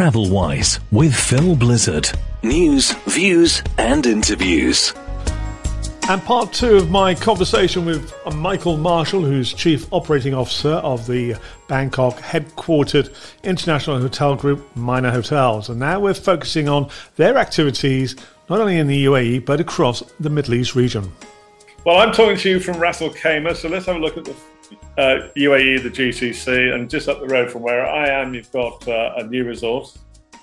Travel Wise with Phil Blizzard. News, views, and interviews. And part two of my conversation with Michael Marshall, who's Chief Operating Officer of the Bangkok headquartered international hotel group Minor Hotels. And now we're focusing on their activities not only in the UAE but across the Middle East region. Well, I'm talking to you from Ras Al Khaimah, so let's have a look at the uh, UAE, the GCC, and just up the road from where I am, you've got uh, a new resort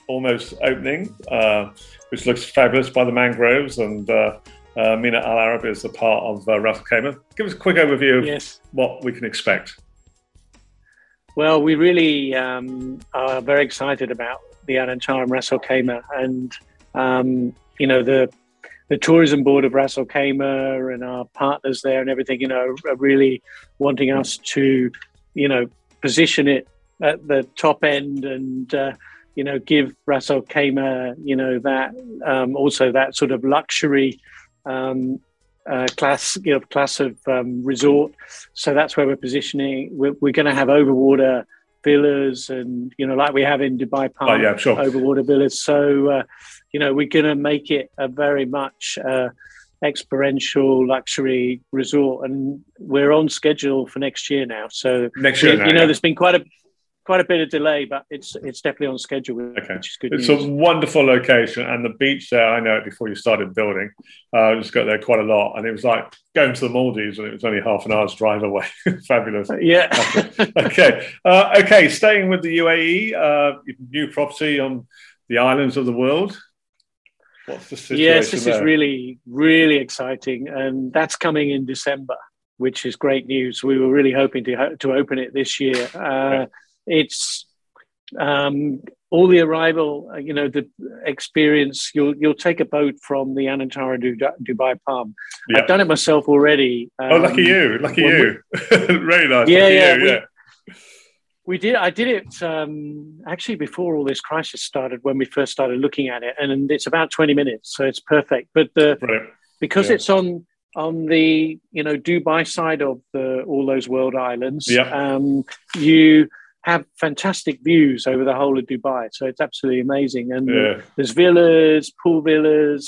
almost opening, uh, which looks fabulous by the mangroves and uh, uh, Mina Al Arab is a part of uh, Ras Al. Give us a quick overview of yes. what we can expect. Well, we really um, are very excited about the Al Anantara and Ras Al Khaimah, and um, you know the the tourism board of Ras Al Khaimah and our partners there and everything, you know, are really wanting us to, you know, position it at the top end and uh, you know give Ras Al Khaimah, you know, that um, also that sort of luxury um, uh, class, you know, class of um, resort. So that's where we're positioning. We're, we're going to have overwater villas, and you know, like we have in Dubai Palm, oh, yeah, sure. overwater villas. So uh, you know, we're going to make it a very much uh, experiential luxury resort, and we're on schedule for next year now. So next year, you, now, you know, yeah. there's been quite a quite a bit of delay, but it's it's definitely on schedule, okay. which is good. It's news. a wonderful location, and the beach there. I know it before you started building. Uh, I just got there quite a lot, and it was like going to the Maldives, and it was only half an hour's drive away. Fabulous. Yeah. okay. Uh, okay. Staying with the UAE, uh, new property on the islands of the world. What's the situation? Yes, this there? is really really exciting, and that's coming in December. Which is great news. We were really hoping to to open it this year. Uh, it's um, all the arrival, uh, you know, the experience. You'll you'll take a boat from the Anantara Dubai Palm. Yeah. I've done it myself already. Um, oh, lucky you! Lucky you! Very nice. Yeah, lucky yeah, you, we, yeah. We did. I did it um, actually before all this crisis started. When we first started looking at it, and it's about twenty minutes, so it's perfect. But the Brilliant. because Yeah. it's on on the you know Dubai side of the all those world islands, Yeah. um, you have fantastic views over the whole of Dubai. So it's absolutely amazing. And Yeah. there's villas, pool villas.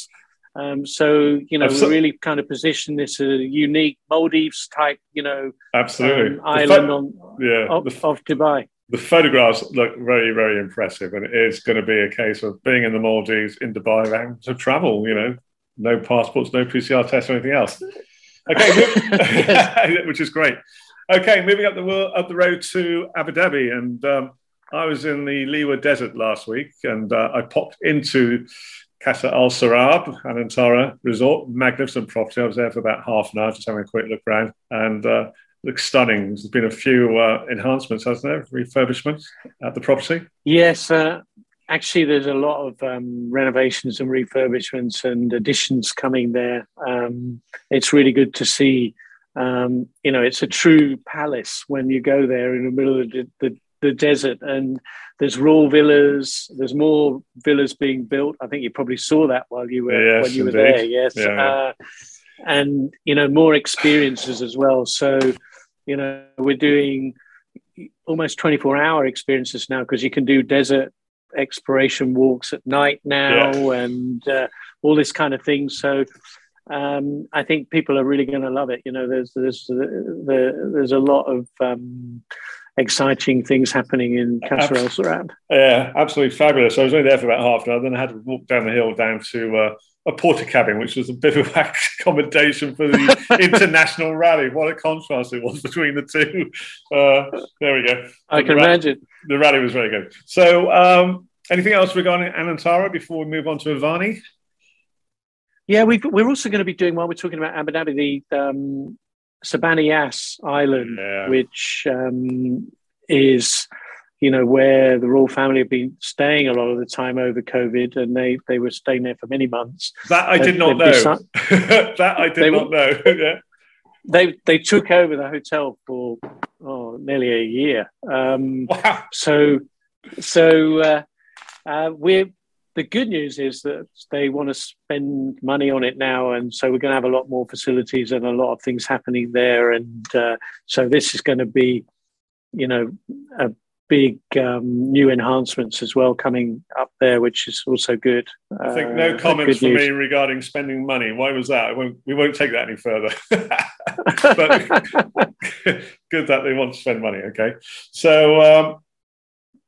Um, so you know, we really kind of position this as a unique Maldives type, you know, Absolutely. um, island pho- on yeah. of, the, of Dubai. the photographs look very, very impressive, and it is going to be a case of being in the Maldives, in Dubai, and to travel. You know, no passports, no PCR tests, or anything else. Okay, which is great. Okay, moving up the world, up the road to Abu Dhabi, and um, I was in the Liwa Desert last week, and uh, I popped into Qasr Al Sarab, Anantara Resort, magnificent property. I was there for about half an hour, just having a quick look around, and uh, looks stunning. There's been a few uh, enhancements, hasn't there? Refurbishments at the property. Yes, uh, actually, there's a lot of um, renovations and refurbishments and additions coming there. Um, it's really good to see. Um, you know, it's a true palace when you go there in the middle of the, the, the desert, and there's royal villas. There's more villas being built. I think you probably saw that while you were Yes, when you were there. Yes, Yeah, yeah. Uh, and you know more experiences as well. So, you know, we're doing almost 24 hour experiences now because you can do desert exploration walks at night now and uh, all this kind of thing. So um, I think people are really going to love it. You know, there's there's the, there's a lot of um, exciting things happening in Qasr Al Sarab. Yeah, absolutely fabulous. I was only there for about half an hour, then I had to walk down the hill down to uh, a porter cabin, which was a bivouac accommodation for the international rally. What a contrast it was between the two. Uh, there we go. I The can ra- imagine. The rally was very good. So, um, anything else regarding Anantara before we move on to Avani? Yeah, we've, we're also going to be doing while we're talking about Abu Dhabi, the um, Sir Bani Yas Island, Yeah. which um, is, you know, where the royal family have been staying a lot of the time over COVID, and they they were staying there for many months. That I did not know. that I did They not know. yeah. They they took over the hotel for oh, nearly a year. Um, Wow. so so uh, uh, we're the good news is that they want to spend money on it now and so we're going to have a lot more facilities and a lot of things happening there and uh, so this is going to be you know a big um, new enhancements as well coming up there, which is also good. I think no uh, comments for me regarding spending money. Why was that? Won't, we won't take that any further. but good that they want to spend money. Okay, so um,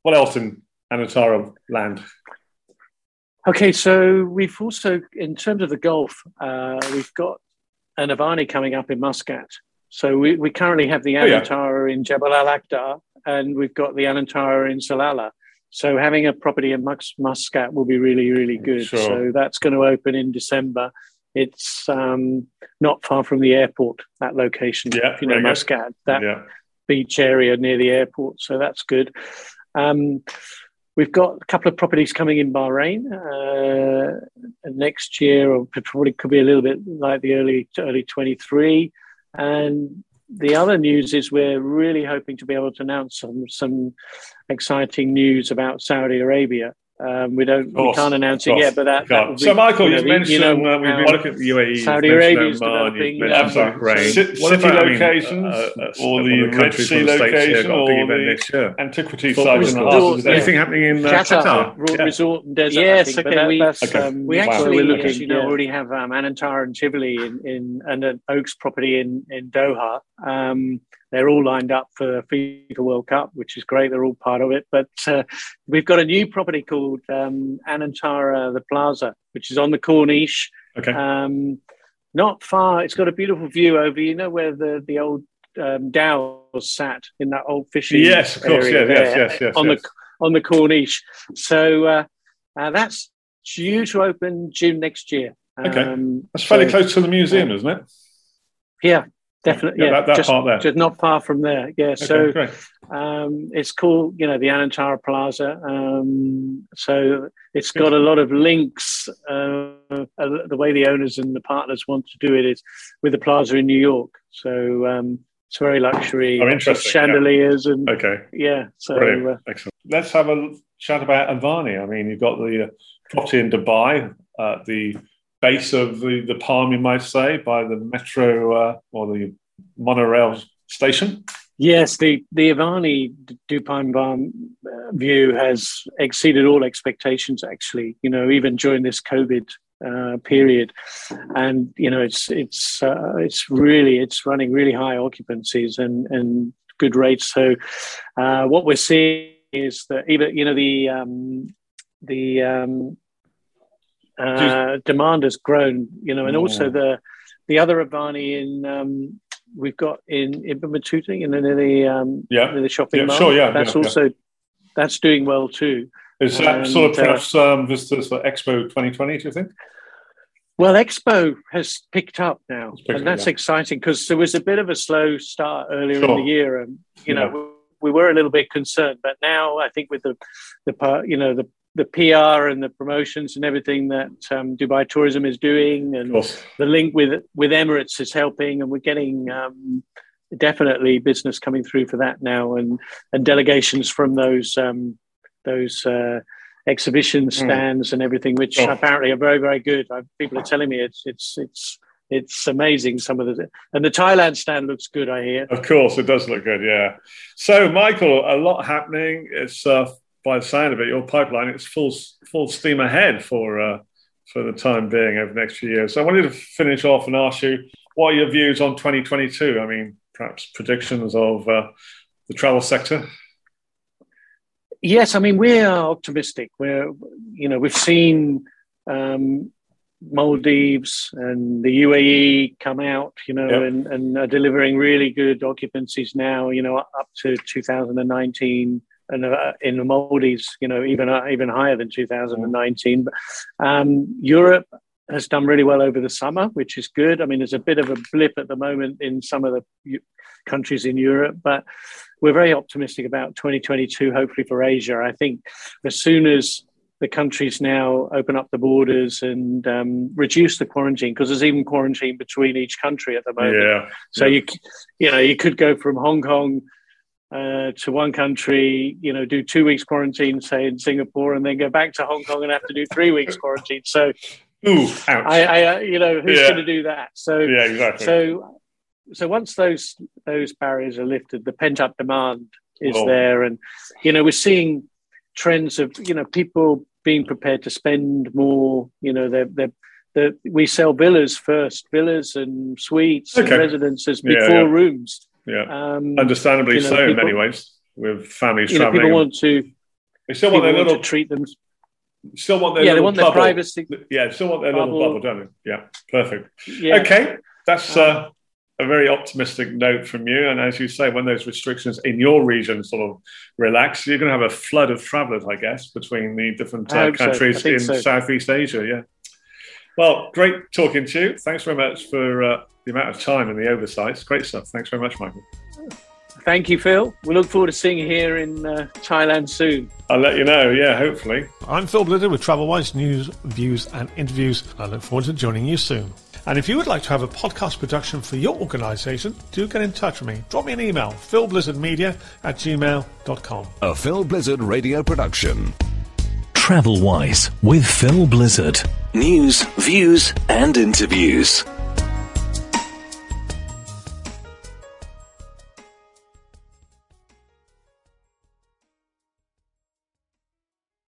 what else in Anantara land? Okay, so we've also, in terms of the golf, uh, we've got an Avani coming up in Muscat. So we, we currently have the Anantara oh, yeah. in Jebel Al Akhdar, and we've got the Anantara in Salalah. So having a property in Mus- Muscat will be really, really good. Sure. So that's going to open in December. It's um, not far from the airport, that location. Yeah, you know, Muscat, that yeah. beach area near the airport. So that's good. Um, we've got a couple of properties coming in Bahrain uh, next year, or probably could be a little bit like the early early 23. And the other news is we're really hoping to be able to announce some some exciting news about Saudi Arabia. Um, we don't, we can't announce it yet, but that. that be, so, Michael, you, know, mentioned you know, uh, we've been looking at the UAE, Saudi Arabia is developing um, Bahrain. city locations, uh, uh, or the Red Sea location, or the antiquity site in the heart. Is anything happening in uh, Qatar? Qatar? Yeah. Resort and desert. Yes, okay. We, okay. Um, we actually, we're looking, you know, already have um, Anantara and Tivoli in, in and an Oaks property in in Doha. Um, they're all lined up for FIFA World Cup, which is great. They're all part of it. But uh, we've got a new property called um, Anantara the Plaza, which is on the Corniche. Okay. Um, not far. It's got a beautiful view over. You know where the the old um, Dhows sat in that old fishing. Yes, of course. Yeah, yes, yes, yes. On yes. the on the Corniche. So uh, uh, that's due to open June next year. Okay, um, that's fairly so, close to the museum, isn't it? Yeah, Definitely, yeah, that, that just, part there, just not far from there. Yeah, okay, so um, it's called, you know, the Anantara Plaza. Um, so it's got a lot of links. Uh, the way the owners and the partners want to do it is with the plaza in New York. So um, it's very luxury. Oh, interesting. Chandeliers yeah. and okay, yeah. So uh, excellent. Let's have a chat about Avani. I mean, you've got the uh, property in Dubai, uh, the base of the, the palm, you might say, by the metro uh, or the monorail station? Yes, the, the Avani Dubai Palm uh, view has exceeded all expectations, actually, you know, even during this COVID uh, period. And, you know, it's, it's, uh, it's really, it's running really high occupancies and, and good rates. So uh, what we're seeing is that even, you know, the, um, the um, uh, demand has grown, you know, and also the the other Avani in um, we've got in in and then in the um, yeah in the shopping yeah, mall. Sure, yeah, that's yeah, also yeah. that's doing well too. Is that and, sort of uh, perhaps uh, um, visitors for Expo 2020? Do you think? Well, Expo has picked up now, picked and that's up, yeah. exciting because there was a bit of a slow start earlier sure. in the year, and you know we, we were a little bit concerned, but now I think with the the part, you know the the PR and the promotions and everything that um, Dubai Tourism is doing, and the link with with Emirates is helping, and we're getting um, definitely business coming through for that now, and and delegations from those um, those uh, exhibition hmm. stands mm. and everything, which oh. apparently are very very good. I, people are telling me it's it's it's it's amazing some of the and the Thailand stand looks good. I hear. Of course, it does look good. Yeah. So, Michael, a lot happening. It's uh, by the sound of it, your pipeline it's full full steam ahead for uh, for the time being over the next few years. So I wanted to finish off and ask you what are your views on 2022? I mean, perhaps predictions of uh, the travel sector. Yes, I mean we are optimistic. We're you know we've seen um, Maldives and the UAE come out, you know, yep. and, and are delivering really good occupancies now, you know, up to 2019 and uh, in the Maldives, you know, even uh, even higher than 2019. But, um, Europe has done really well over the summer, which is good. I mean, there's a bit of a blip at the moment in some of the countries in Europe, but we're very optimistic about 2022. Hopefully for Asia, I think as soon as the countries now open up the borders and um, reduce the quarantine because there's even quarantine between each country at the moment. Yeah. So yeah. you you know you could go from Hong Kong uh, to one country, you know, do two weeks quarantine, say in Singapore, and then go back to Hong Kong and have to do three weeks quarantine. So, Ooh, I, I, uh, you know, who's yeah. going to do that? So, yeah, exactly. So, so once those those barriers are lifted, the pent up demand is well, there, and you know we're seeing trends of you know people being prepared to spend more. You know, they're they're that we sell villas first, villas and suites okay. and residences before yeah, yeah. rooms. Yeah, um, understandably you know, so people, in many ways. With families traveling, know, people want to. They still want their little treat them. Still want their yeah, they want bubble. their privacy. Yeah, still want their bubble. little bubble, don't they? Yeah, perfect. Yeah. Okay, that's uh, a very optimistic note from you. And as you say, when those restrictions in your region sort of relax, you're going to have a flood of travellers, I guess, between the different uh, countries so. in so. Southeast Asia. Yeah. Well, great talking to you. Thanks very much for uh, the amount of time and the oversights. Great stuff. Thanks very much, Michael. Thank you, Phil. We look forward to seeing you here in uh, Thailand soon. I'll let you know, yeah, hopefully. I'm Phil Blizzard with TravelWise news, views, and interviews. I look forward to joining you soon. And if you would like to have a podcast production for your organisation, do get in touch with me. Drop me an email, philblizzardmedia at gmail.com. A Phil Blizzard radio production. TravelWise with Phil Blizzard. News, views, and interviews.